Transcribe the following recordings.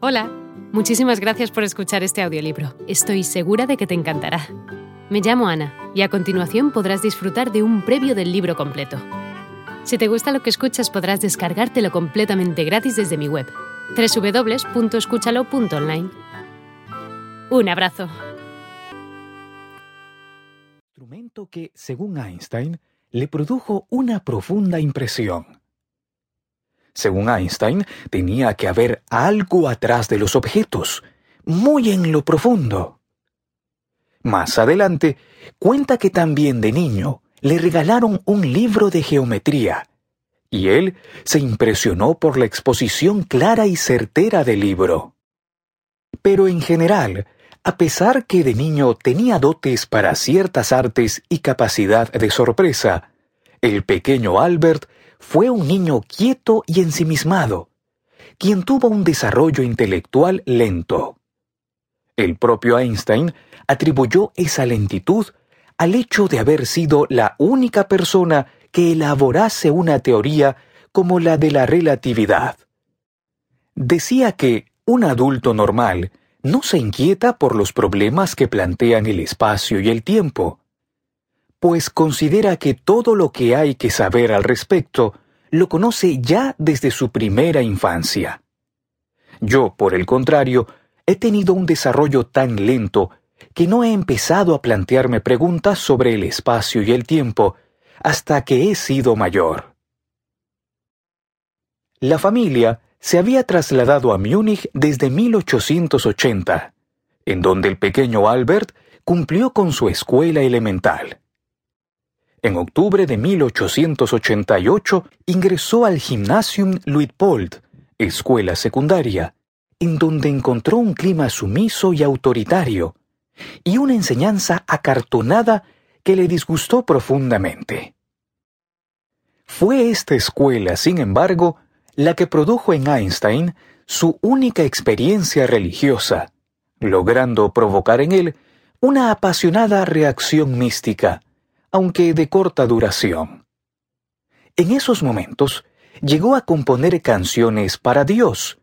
Hola, muchísimas gracias por escuchar este audiolibro. Estoy segura de que te encantará. Me llamo Ana y a continuación podrás disfrutar de un previo del libro completo. Si te gusta lo que escuchas podrás descargártelo completamente gratis desde mi web, www.escúchalo.online. Un abrazo. Instrumento que, según Einstein, le produjo una profunda impresión. Según Einstein, tenía que haber algo atrás de los objetos, muy en lo profundo. Más adelante, cuenta que también de niño le regalaron un libro de geometría, y él se impresionó por la exposición clara y certera del libro. Pero en general, a pesar que de niño tenía dotes para ciertas artes y capacidad de sorpresa, el pequeño Albert fue un niño quieto y ensimismado, quien tuvo un desarrollo intelectual lento. El propio Einstein atribuyó esa lentitud al hecho de haber sido la única persona que elaborase una teoría como la de la relatividad. Decía que un adulto normal no se inquieta por los problemas que plantean el espacio y el tiempo, pues considera que todo lo que hay que saber al respecto lo conoce ya desde su primera infancia. Yo, por el contrario, he tenido un desarrollo tan lento que no he empezado a plantearme preguntas sobre el espacio y el tiempo hasta que he sido mayor. La familia se había trasladado a Múnich desde 1880, en donde el pequeño Albert cumplió con su escuela elemental. En octubre de 1888 ingresó al Gymnasium Luitpold, escuela secundaria, en donde encontró un clima sumiso y autoritario, y una enseñanza acartonada que le disgustó profundamente. Fue esta escuela, sin embargo, la que produjo en Einstein su única experiencia religiosa, logrando provocar en él una apasionada reacción mística, aunque de corta duración. En esos momentos llegó a componer canciones para Dios.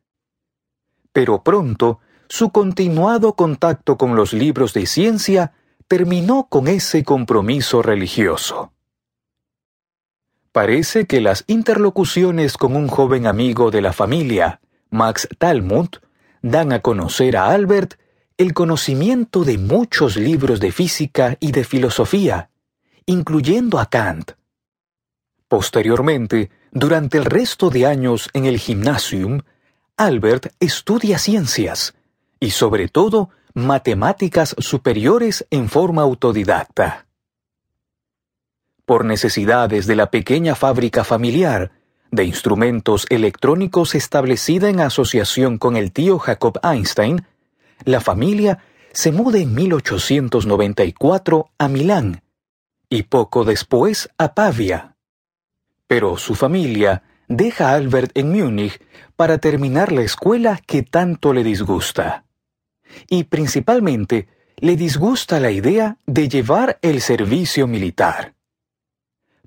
Pero pronto, su continuado contacto con los libros de ciencia terminó con ese compromiso religioso. Parece que las interlocuciones con un joven amigo de la familia, Max Talmud, dan a conocer a Albert el conocimiento de muchos libros de física y de filosofía, incluyendo a Kant. Posteriormente, durante el resto de años en el gymnasium, Albert estudia ciencias y sobre todo matemáticas superiores en forma autodidacta. Por necesidades de la pequeña fábrica familiar de instrumentos electrónicos establecida en asociación con el tío Jacob Einstein, la familia se muda en 1894 a Milán y poco después a Pavia. Pero su familia deja a Albert en Múnich para terminar la escuela que tanto le disgusta. Y principalmente le disgusta la idea de llevar el servicio militar.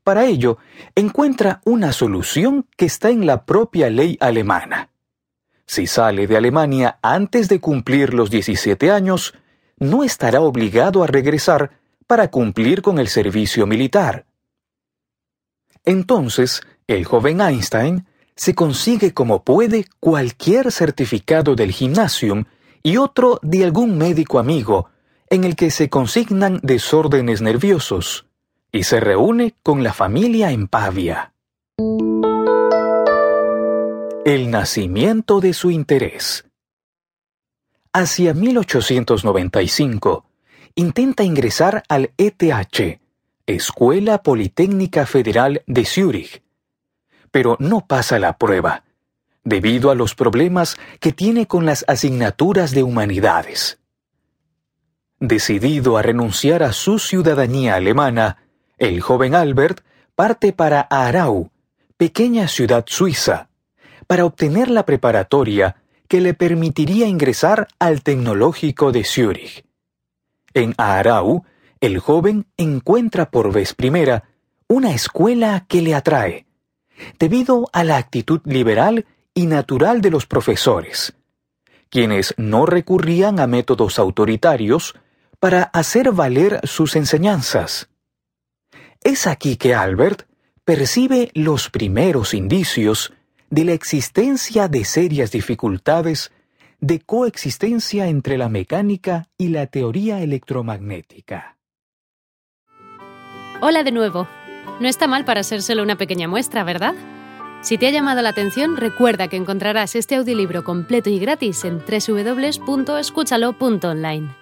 Para ello, encuentra una solución que está en la propia ley alemana. Si sale de Alemania antes de cumplir los 17 años, no estará obligado a regresar para cumplir con el servicio militar. Entonces, el joven Einstein se consigue como puede cualquier certificado del gimnasium y otro de algún médico amigo en el que se consignan desórdenes nerviosos, y se reúne con la familia en Pavia. El nacimiento de su interés. Hacia 1895, intenta ingresar al ETH, Escuela Politécnica Federal de Zúrich, pero no pasa la prueba, debido a los problemas que tiene con las asignaturas de humanidades. Decidido a renunciar a su ciudadanía alemana, el joven Albert parte para Aarau, pequeña ciudad suiza, para obtener la preparatoria que le permitiría ingresar al Tecnológico de Zúrich. En Aarau, el joven encuentra por vez primera una escuela que le atrae, debido a la actitud liberal y natural de los profesores, quienes no recurrían a métodos autoritarios para hacer valer sus enseñanzas. Es aquí que Albert percibe los primeros indicios de la existencia de serias dificultades de coexistencia entre la mecánica y la teoría electromagnética. Hola de nuevo. No está mal para ser solo una pequeña muestra, ¿verdad? Si te ha llamado la atención, recuerda que encontrarás este audiolibro completo y gratis en www.escúchalo.online.